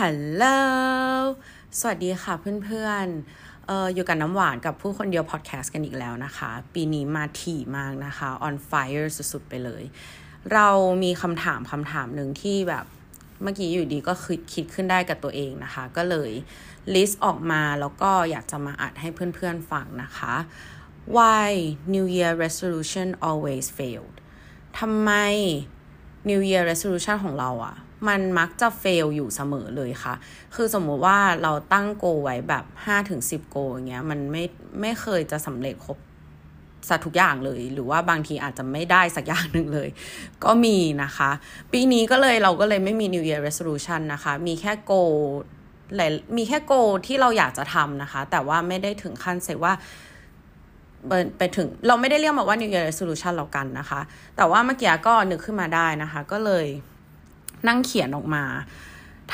ฮัลโหล สวัสดีค่ะเพื่อนๆอออยู่กับน้ำหวานกับผู้คนเดียวพอดแคสต์กันอีกแล้วนะคะ ปีนี้มาถี่มากนะคะ on fire สุดๆไปเลย เรามีคำถามคำถามหนึ่งที่แบบเมื่อกี้อยู่ดีก็คิดคิดขึ้นได้กับตัวเองนะคะ ก็เลย list ออกมาแล้วก็อยากจะมาอัดให้เพื่อนๆฟังนะคะ why New Year resolution always failed ทำไม New Year resolution ของเราอะ มันมักจะเฟลอยู่เสมอเลยค่ะ คือสมมุติว่าเราตั้งโกไว้แบบ5ถึง10โกอย่างเงี้ยมันไม่ไม่เคยจะสำเร็จครบสักทุกอย่างเลย หรือว่าบางทีอาจจะไม่ได้สักอย่างหนึ่งเลย ก็มีนะคะ ปีนี้ก็เลยเราก็เลยไม่มี New Year resolution นะคะ มีแค่โกหลายมีแค่โกที่เราอยากจะทำนะคะ แต่ว่าไม่ได้ถึงขั้นเสร็จว่าไปถึงเราไม่ได้เรียกมาว่า New Year resolution เรากันนะคะ แต่ว่าเมื่อกี้ก็นึกขึ้นมาได้นะคะ ก็เลย นั่งเขียนออกมา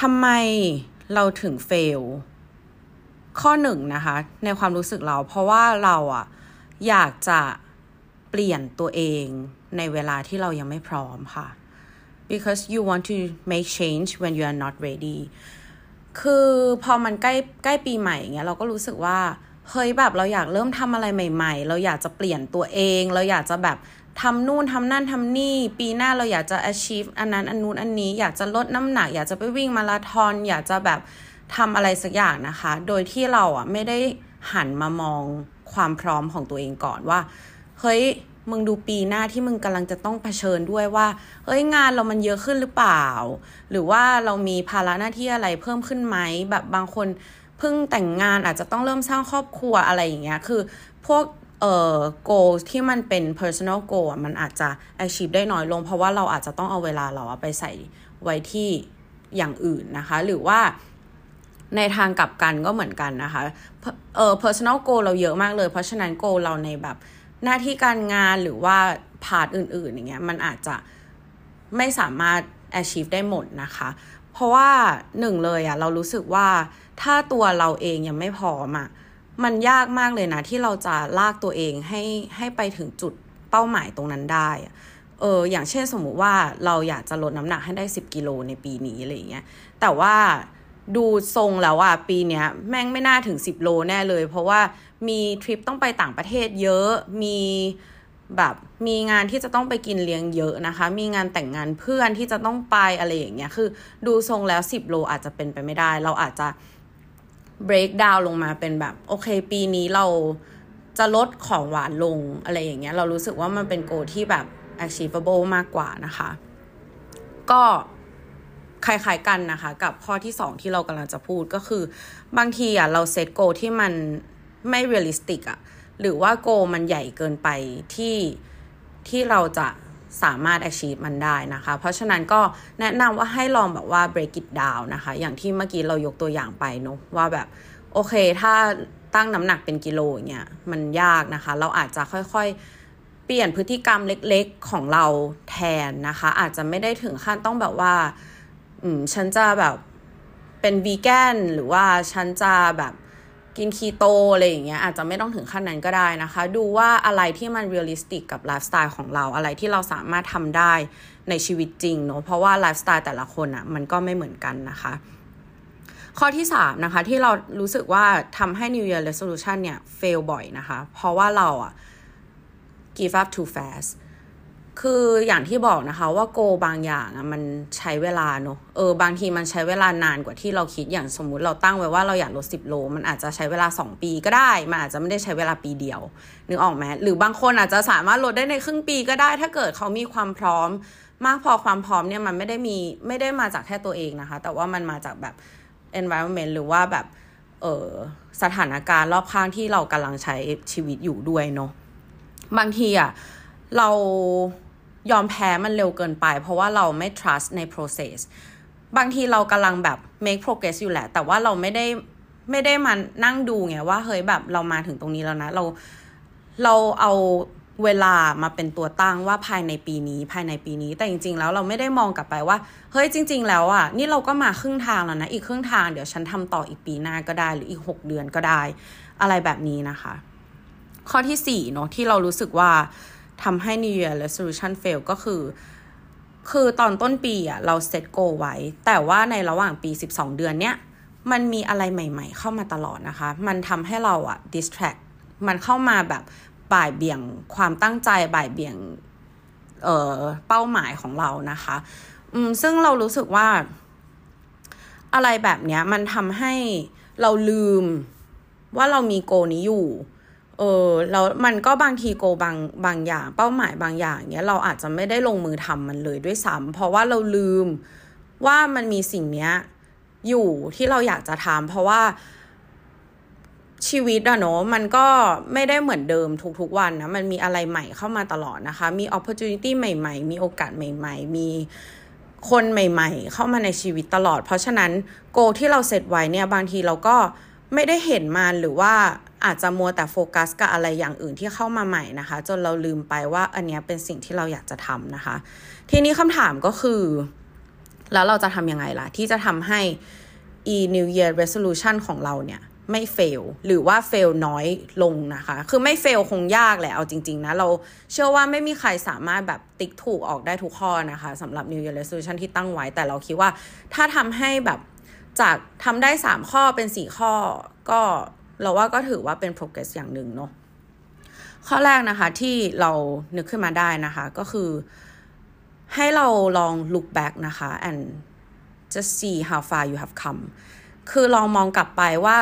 ทำไมเราถึงเฟล ข้อหนึ่งนะคะ ในความรู้สึกเรา เพราะว่าเราอะอยากจะเปลี่ยนตัวเองในเวลาที่เรายังไม่พร้อมค่ะ because you want to make change when you are not ready คือพอมันใกล้ใกล้ปีใหม่เงี้ยเราก็รู้สึกว่าเฮ้ยแบบเราอยากเริ่มทำอะไรใหม่ ๆ เราอยากจะเปลี่ยนตัวเอง เราอยากจะแบบ ทำนู่นทำนั่นทำนี่ ปีหน้าเราอยากจะ achieve อันนั้นอันนู้นอันนี้อยากจะลดน้ำหนัก อยากจะไปวิ่งมาราธอน อยากจะแบบทำอะไรสักอย่างนะคะ โดยที่เราอะไม่ได้หันมามองความพร้อมของตัวเองก่อนว่า เฮ้ยมึงดูปีหน้าที่มึงกำลังจะต้องเผชิญด้วยว่าเฮ้ยงานเรามันเยอะขึ้นหรือเปล่า หรือว่าเรามีภาระหน้าที่อะไรเพิ่มขึ้นไหม แบบบางคนเพิ่งแต่งงานอาจจะต้องเริ่มสร้างครอบครัวอะไรอย่างเงี้ย คือ พวก เอ่อ goal ที่มันเป็น personal goal มันอาจจะ achieve ได้น้อยลง เพราะว่าเราอาจจะต้องเอาเวลาเราไปใส่ไว้ที่อย่างอื่นนะคะ หรือว่าในทางกลับกันก็เหมือนกันนะคะ เอ่อ personal goal เราเยอะมากเลย เพราะฉะนั้น goal เราในแบบหน้าที่การงานหรือว่าพาร์ทอื่นๆอย่างเงี้ยมันอาจจะไม่สามารถ achieve ได้หมดนะคะ เพราะว่าหนึ่งเลยอะเรารู้สึกว่าถ้าตัวเราเองยังไม่พร้อมอะ มันยากมากเลยนะที่เราจะลากตัวเองให้ให้ไปถึงจุดเป้าหมายตรงนั้นได้เอออย่างเช่นสมมุติว่าเราอยากจะลดน้ำหนักให้ได้ 10 กิโลในปีนี้อะไรเงี้ยแต่ว่าดูทรงแล้วอะปีเนี้ยแม่งไม่น่าถึง 10 โลแน่เลย เพราะว่ามีทริปต้องไปต่างประเทศเยอะมีแบบมีงานที่จะต้องไปกินเลี้ยงเยอะนะคะ มีงานแต่งงานเพื่อนที่จะต้องไปอะไรอย่างเงี้ยคือ ดูทรงแล้ว 10 โลอาจจะเป็นไปไม่ได้ เราอาจจะ break down ลงมาเป็นแบบ โอเค ปีนี้เราจะลดของหวานลงอะไรอย่างเงี้ย เรารู้สึกว่ามันเป็นโกที่แบบ achievable มากกว่านะคะ ก็คล้ายๆกันนะคะ กับข้อที่สองที่เรากำลังจะพูดก็คือบางทีอะเราเซตโกที่มันไม่ realistic อะหรือว่าโกมันใหญ่เกินไปที่ที่เราจะ สามารถ achieve มันได้นะคะ เพราะฉะนั้นก็แนะนำว่าให้ลองแบบว่า break it down นะคะ อย่างที่เมื่อกี้เรายกตัวอย่างไปเนาะว่าแบบ โอเค ถ้าตั้งน้ำหนักเป็นกิโลอย่างเงี้ยมันยากนะคะ เราอาจจะค่อยๆ เปลี่ยนพฤติกรรมเล็กๆของเราแทนนะคะ อาจจะไม่ได้ถึงขั้นต้องแบบว่า อืม ฉันจะแบบเป็นวีแกนหรือว่าฉันจะแบบ กินคีโตอะไรอย่างเงี้ยอาจจะไม่ต้องถึงขั้นนั้นก็ได้นะคะ ดูว่าอะไรที่มัน realistic กับไลฟ์สไตล์ของเราอะไรที่เราสามารถทำได้ในชีวิตจริงเนาะเพราะว่าไลฟ์สไตล์แต่ละคนอะ่ะมันก็ไม่เหมือนกันนะคะ ข้อที่ 3 นะคะ ที่เรารู้สึกว่าทำให้ New Year Resolution เนี่ย fail บ่อยนะคะ เพราะว่าเราอะ give up too fast คืออย่างที่บอกนะคะว่าโกบางอย่างอะมันใช้เวลาเนอะเออบางทีมันใช้เวลานานกว่าที่เราคิดอย่างสมมุติเราตั้งไว้ว่าเราอยากลดสิบโล มันอาจจะใช้เวลาสองปีก็ได้ มันอาจจะไม่ได้ใช้เวลาปีเดียวนึกออกไหมหรือบางคนอาจจะสามารถลดได้ในครึ่งปีก็ได้ ถ้าเกิดเขามีความพร้อม มากพอความพร้อมเนี่ยมันไม่ได้มีไม่ได้มาจากแค่ตัวเองนะคะ แต่ว่ามันมาจากแบบ environment หรือว่าแบบเออสถานการณ์รอบข้างที่เรากำลังใช้ชีวิตอยู่ด้วยเนาะบางทีอะเรา ยอมแพ้มันเร็วเกินไป เพราะว่าเราไม่ trust ใน process บางทีเรากำลังแบบ make progress อยู่แหละ แต่ว่าเราไม่ได้ไม่ได้มานั่งดูไงว่าเฮ้ยแบบเรามาถึงตรงนี้แล้วนะ เราเราเอาเวลามาเป็นตัวตั้งว่าภายในปีนี้ภายในปีนี้แต่จริง ๆ แล้วเราไม่ได้มองกลับไปว่า เฮ้ยจริง ๆ แล้วอะนี่เราก็มาครึ่งทางแล้วนะ อีกครึ่งทางเดี๋ยวฉันทำต่ออีกปีหน้าก็ได้ หรืออีกหกเดือนก็ได้ อะไรแบบนี้นะคะ ข้อที่สี่เนาะที่เรารู้สึกว่า ทำให้ New Year Resolution fail ก็คือ คือตอนต้นปีอะเราเซตโกไว้ แต่ว่าในระหว่างปี 12 เดือนเนี้ย มันมีอะไรใหม่ๆ เข้ามาตลอดนะคะ มันทำให้เราอะ distract มันเข้ามาแบบบ่ายเบี่ยงความตั้งใจบ่ายเบี่ยงเอ่อเป้าหมายของเรานะคะอืมซึ่งเรารู้สึกว่า อะไรแบบเนี้ยมันทำให้เราลืมว่าเรามีโกนี้อยู่ เออแล้วมันก็บางทีโกบางบางอย่าง เป้าหมายบางอย่างเนี้ยเราอาจจะไม่ได้ลงมือทำมันเลยด้วยซ้ำเพราะว่าเราลืมว่ามันมีสิ่งเนี้ยอยู่ที่เราอยากจะทำเพราะว่าชีวิตอะเนาะมันก็ไม่ได้เหมือนเดิมทุกๆวันนะมันมีอะไรใหม่เข้ามาตลอดนะคะ มี opportunity ใหม่ ๆ มีโอกาสใหม่ ๆ มีคนใหม่ ๆ เข้ามาในชีวิตตลอด เพราะฉะนั้นโกที่เราเซตไว้เนี่ยบางทีเราก็ ไม่ได้เห็นมันหรือว่าอาจจะมัวแต่โฟกัสกับอะไรอย่างอื่นที่เข้ามาใหม่นะคะ จนเราลืมไปว่าอันนี้เป็นสิ่งที่เราอยากจะทำนะคะ ทีนี้คำถามก็คือ แล้วเราจะทำยังไงล่ะ ที่จะทำให้ e New Year Resolution ของเราเนี่ยไม่เฟลหรือว่าเฟลน้อยลงนะคะ คือไม่เฟลคงยากแหละเอาจริง ๆ นะ เราเชื่อว่าไม่มีใครสามารถแบบติ๊กถูกออกได้ทุกข้อนะคะสำหรับ New Year Resolution ที่ตั้งไว้ แต่เราคิดว่าถ้าทำให้แบบ จากทำได้ 3 ข้อเป็น 4 ข้อ ก็เราว่าก็ถือว่าเป็น progress อย่างหนึ่งเนาะข้อแรกนะคะที่เรานึกขึ้นมาได้นะคะ ก็คือให้เราลอง look back นะคะ and just see how far you have come คือลองมองกลับไปว่า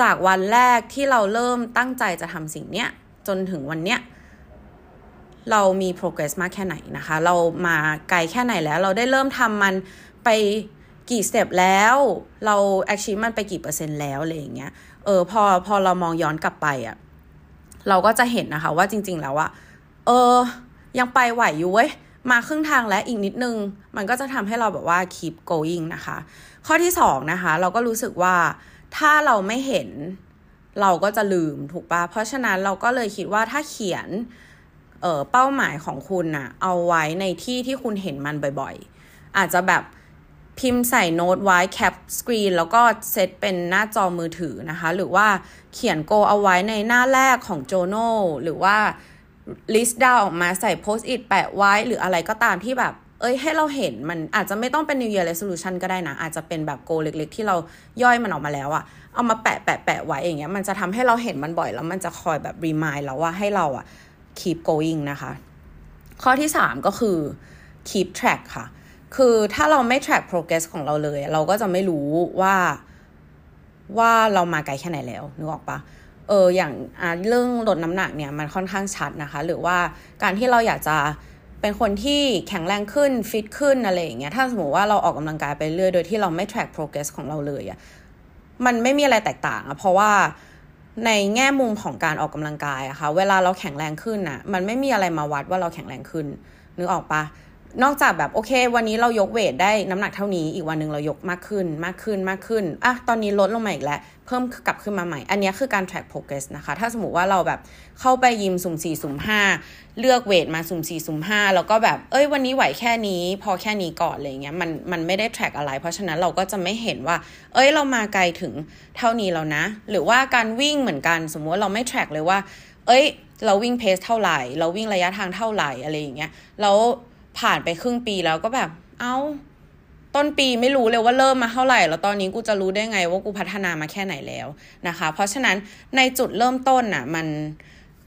จากวันแรกที่เราเริ่มตั้งใจจะทำสิ่งเนี้ย จนถึงวันเนี้ย เรามี progress มากแค่ไหนนะคะ เรามาไกลแค่ไหนแล้ว เราได้เริ่มทำมันไป กี่สเต็ปแล้ว เรา achieve มันไปกี่เปอร์เซ็นต์แล้วอะไรอย่างเงี้ยเออพอพอเรามองย้อนกลับไปอะ่ะเราก็จะเห็นนะคะว่าจริง ๆ แล้วอะเออ ยังไปไหวอยู่เว้ยมาครึ่งทางแล้วอีกนิดนึง มันก็จะทำให้เราแบบว่า keep going นะคะ ข้อที่สองนะคะ เราก็รู้สึกว่าถ้าเราไม่เห็นเราก็จะลืมถูกปะเพราะฉะนั้นเราก็เลยคิดว่าถ้าเขียนเออเป้าหมายของคุณนะเอาไว้ในที่ที่คุณเห็นมันบ่อย ๆ อาจจะแบบ พิมพ์ใส่โน้ตไว้ cap screen แล้วก็เซตเป็นหน้าจอมือถือนะคะ หรือว่าเขียน goal เอาไว้ในหน้าแรกของ journal หรือว่า list down ออกมาใส่ Post-it แปะไว้หรืออะไรก็ตามที่แบบ เอ้ยให้เราเห็นมันอาจจะไม่ต้องเป็น New Year Resolution ก็ได้นะ อาจจะเป็นแบบโกเล็ก ๆ ที่เราย่อยมันออกมาแล้วอะเอามาแปะแปะแปะไว้อย่างเงี้ยมันจะทำให้เราเห็นมันบ่อยแล้วมันจะคอยแบบรีมายเราว่าให้เราอะ keep going นะคะ ข้อที่สามก็คือ keep track ค่ะ คือถ้าเราไม่ track progress ของเราเลย เราก็จะไม่รู้ว่าว่าเรามาไกลแค่ไหนแล้วนึกออกปะเอออย่างเรื่องลดน้ำหนักเนี่ยมันค่อนข้างชัดนะคะ หรือว่าการที่เราอยากจะเป็นคนที่แข็งแรงขึ้นฟิตขึ้นอะไรอย่างเงี้ยถ้าสมมติว่าเราออกกำลังกายไปเรื่อยโดยที่เราไม่ track progress ของเราเลยอะมันไม่มีอะไรแตกต่างอะเพราะว่าในแง่มุมของการออกกำลังกายอะคะ่ะเวลาเราแข็งแรงขึ้นอะมันไม่มีอะไรมาวัดว่าเราแข็งแรงขึ้นนึกออกปะ นอกจากแบบโอเค วันนี้เรายกเวทได้น้ำหนักเท่านี้อีกวันหนึ่งเรายกมากขึ้นมากขึ้นมากขึ้นอะตอนนี้ลดลงมาอีกแล้วเพิ่มกลับขึ้นมาใหม่ อันนี้คือการ track progress นะคะ ถ้าสมมติว่าเราแบบเข้าไปยิมสุ่มสี่สุ่มห้าเลือกเวทมาสุ่มสี่สุ่มห้าแล้วก็แบบเอ้ยวันนี้ไหวแค่นี้พอแค่นี้ก่อนอะไรเงี้ยมันมันไม่ได้ track อะไร เพราะฉะนั้นเราก็จะไม่เห็นว่า เอ้ยเรามาไกลถึงเท่านี้แล้วนะ หรือว่าการวิ่งเหมือนกันสมมติว่าเราไม่ track เลยว่า เอ้ย เราวิ่งเพสเท่าไหร่ เราวิ่งระยะทางเท่าไหร่อะไรอย่างเงี้ยแล้ว ผ่านไปครึ่งปีแล้วก็แบบ เอา้า ต้นปีไม่รู้เลยว่าเริ่มมาเท่าไหร่ แล้วตอนนี้กูจะรู้ได้ไงว่ากูพัฒนามาแค่ไหนแล้วนะคะ เพราะฉะนั้นในจุดเริ่มต้นน่ะ มัน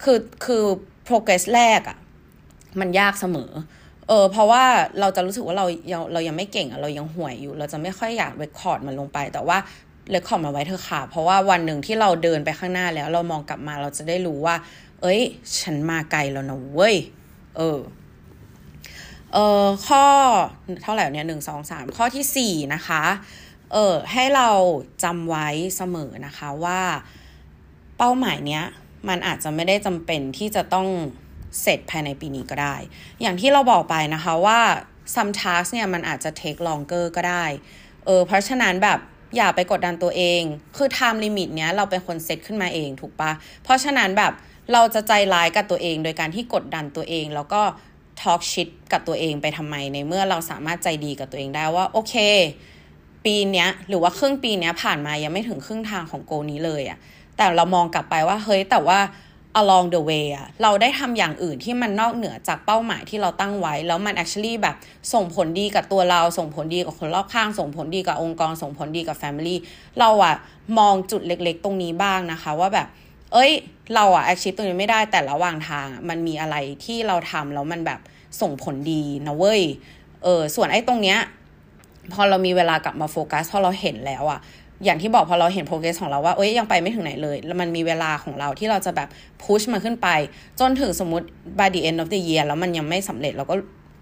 คือคือ progress แรกอะ่ะ มันยากเสมอ เออ เพราะว่าเราจะรู้สึกว่าเราเราเรายังไม่เก่งอะเรายังห่วยอยู่ เราจะไม่ค่อยอยากเรคคอร์ดมันลงไป แต่ว่าเรคคอร์ดมาไว้เถอค่ะ เพราะว่าวันหนึ่งที่เราเดินไปข้างหน้าแล้ว เรามองกลับมาเราจะได้รู้ว่า เอ้ย ฉันมาไกลแล้วนะเว้ย เออ เอ่อข้อเท่าไหร่เนี่ยหนึ่งสองสามข้อที่สี่นะคะเออให้เราจำไว้เสมอนะคะว่าเป้าหมายเนี้ยมันอาจจะไม่ได้จำเป็นที่จะต้องเสร็จภายในปีนี้ก็ได้ อย่างที่เราบอกไปนะคะว่า some task เนี่ยมันอาจจะ take longer ก็ได้ เออเพราะฉะนั้นแบบอย่าไปกดดันตัวเอง คือ time limit เนี้ยเราเป็นคนเซตขึ้นมาเองถูกปะ เพราะฉะนั้นแบบเราจะใจร้ายกับตัวเอง โดยการที่กดดันตัวเอง แล้วก็ ทอล์กชิดกับตัวเองไปทำไมในเมื่อเราสามารถใจดีกับตัวเองได้ว่า โอเค ปีเนี้ย หรือว่าครึ่งปีเนี้ยผ่านมายังไม่ถึงครึ่งทางของโกนี้เลยอะแต่เรามองกลับไปว่าเฮ้ยแต่ว่า along the way อะเราได้ทำอย่างอื่นที่มันนอกเหนือจากเป้าหมายที่เราตั้งไว้ แล้วมัน actually แบบส่งผลดีกับตัวเรา ส่งผลดีกับคนรอบข้าง ส่งผลดีกับองค์กร ส่งผลดีกับ family เราอะมองจุดเล็กๆ ตรงนี้บ้างนะคะว่าแบบ เอ้ย เราอะ achieve ตรงนี้ไม่ได้แต่ระหว่างทางมันมีอะไรที่เราทำแล้วมันแบบ ส่งผลดีนะเว้ย เออ ส่วนไอ้ตรงเนี้ย พอเรามีเวลากลับมาโฟกัสพอเราเห็นแล้วอะอย่างที่บอกพอเราเห็นโปรเกรสของเราว่า เอ้ยยังไปไม่ถึงไหนเลย แล้วมันมีเวลาของเราที่เราจะแบบพุชมันขึ้นไป จนถึงสมมติ by the end of the year แล้วมันยังไม่สำเร็จเราก็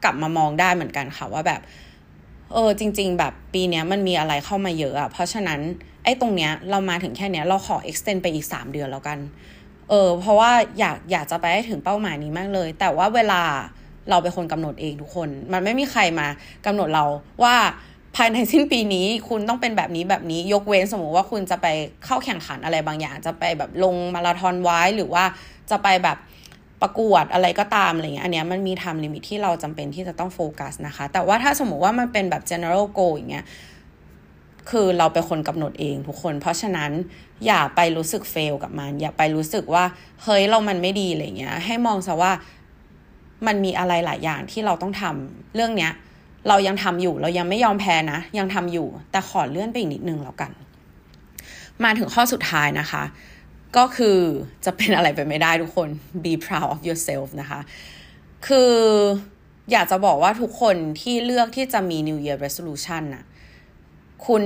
กลับมามองได้เหมือนกันค่ะว่าแบบ เออจริง ๆ แบบปีนี้มันมีอะไรเข้ามาเยอะอะเพราะฉะนั้นไอ้ตรงเนี้ยเรามาถึงแค่เนี้ยเราขอ extend ไปอีก 3 เดือนแล้วกัน เออเพราะว่าอยากอยากจะไปให้ถึงเป้าหมายนี้มากเลย แต่ว่าเวลา เราเป็นคนกำหนดเองทุกคน มันไม่มีใครมากำหนดเราว่าภายในสิ้นปีนี้คุณต้องเป็นแบบนี้แบบนี้ยกเว้นสมมติว่าคุณจะไปเข้าแข่งขันอะไรบางอย่าง จะไปแบบลงมาราธอนไว้หรือว่าจะไปแบบประกวดอะไรก็ตามอะไรเงี้ยอันเนี้ยมันมี time limit ที่เราจำเป็นที่จะต้องโฟกัสนะคะ แต่ว่าถ้าสมมติว่ามันเป็นแบบ general goal อย่างเงี้ยคือเราเป็นคนกำหนดเองทุกคน เพราะฉะนั้นอย่าไปรู้สึกเฟลกับมัน อย่าไปรู้สึกว่า เฮ้ยเรามันไม่ดีอะไรเงี้ย ให้มองซะว่า มันมีอะไรหลายอย่างที่เราต้องทำเรื่องเนี้ย เรายังทำอยู่เรายังไม่ยอมแพ้นะ ยังทำอยู่ แต่ขอเลื่อนไปอีกนิดนึงแล้วกัน มาถึงข้อสุดท้ายนะคะ ก็คือจะเป็นอะไรไปไม่ได้ทุกคน be proud of yourself นะคะ คืออยากจะบอกว่าทุกคนที่เลือกที่จะมี New Year Resolution น่ะคุณ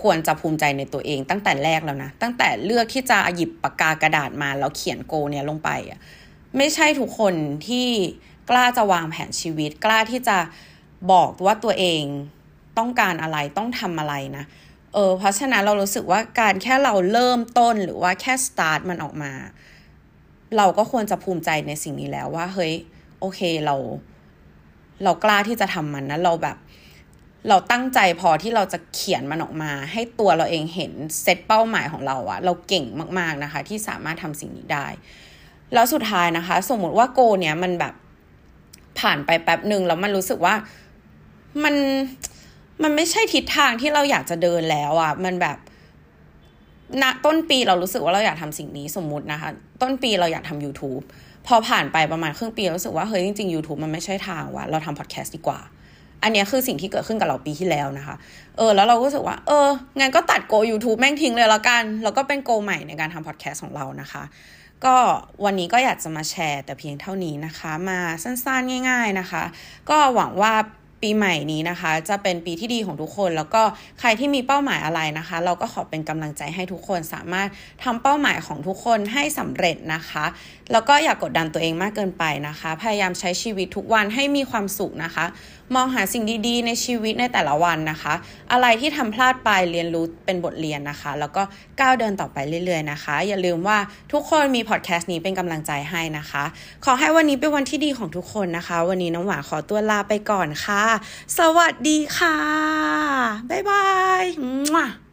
ควรจะภูมิใจในตัวเองตั้งแต่แรกแล้วนะ ตั้งแต่เลือกที่จะหยิบปากกากระดาษมาแล้วเขียนโกเนี่ยลงไปอะ ไม่ใช่ทุกคนที่กล้าจะวางแผนชีวิต กล้าที่จะบอกว่าตัวเองต้องการอะไรต้องทำอะไรนะเออเพราะฉะนั้นเรารู้สึกว่าการแค่เราเริ่มต้นหรือว่าแค่สตาร์ทมันออกมา เราก็ควรจะภูมิใจในสิ่งนี้แล้วว่า เฮ้ย โอเคเรา เรากล้าที่จะทำมันนะเราแบบ เราตั้งใจพอที่เราจะเขียนมันออกมา ให้ตัวเราเองเห็นเซตเป้าหมายของเราอะเราเก่งมาก ๆนะคะ ที่สามารถทำสิ่งนี้ได้ แล้วสุดท้ายนะคะ สมมุติว่าโกเนี้ยมันแบบผ่านไปแป๊บหนึ่งแล้วมันรู้สึกว่ามันมันไม่ใช่ทิศทางที่เราอยากจะเดินแล้วอะ่ะ มันแบบณต้นปีเรารู้สึกว่าเราอยากทำสิ่งนี้สมมุตินะคะ ต้นปีเราอยากทำ YouTube พอผ่านไปประมาณครึ่งปีรู้สึกว่าเฮ้ยจริงๆ YouTube มันไม่ใช่ทางว่ะเราทำพอดแคสต์ดีกว่า อันนี้คือสิ่งที่เกิดขึ้นกับเราปีที่แล้วนะคะ เออ แล้วเราก็รู้สึกว่า เอองั้นก็ตัดโก YouTube แม่งทิ้งเลยแล้วกัน แล้วก็เป็นโกใหม่ในการทำพอดแคสต์ของเรานะคะ ก็วันนี้ก็อยากจะมาแชร์แต่เพียงเท่านี้นะคะ มาสั้นๆง่าย ๆนะคะ ก็หวังว่าปีใหม่นี้นะคะ จะเป็นปีที่ดีของทุกคน แล้วก็ใครที่มีเป้าหมายอะไรนะคะ เราก็ขอเป็นกำลังใจให้ทุกคนสามารถทำเป้าหมายของทุกคนให้สำเร็จนะคะ แล้วก็อย่ากกดดันตัวเองมากเกินไปนะคะ พยายามใช้ชีวิตทุกวันให้มีความสุขนะคะมองหาสิ่งดีๆ ในชีวิตในแต่ละวันนะคะ อะไรที่ทำพลาดไปเรียนรู้เป็นบทเรียนนะคะ แล้วก็ก้าวเดินต่อไปเรื่อยๆนะคะ อย่าลืมว่าทุกคนมีพอดแคสต์นี้เป็นกำลังใจให้นะคะ ขอให้วันนี้เป็นวันที่ดีของทุกคนนะคะ วันนี้น้องหวานขอตัวลาไปก่อนค่ะ สวัสดีค่ะ บ๊ายบาย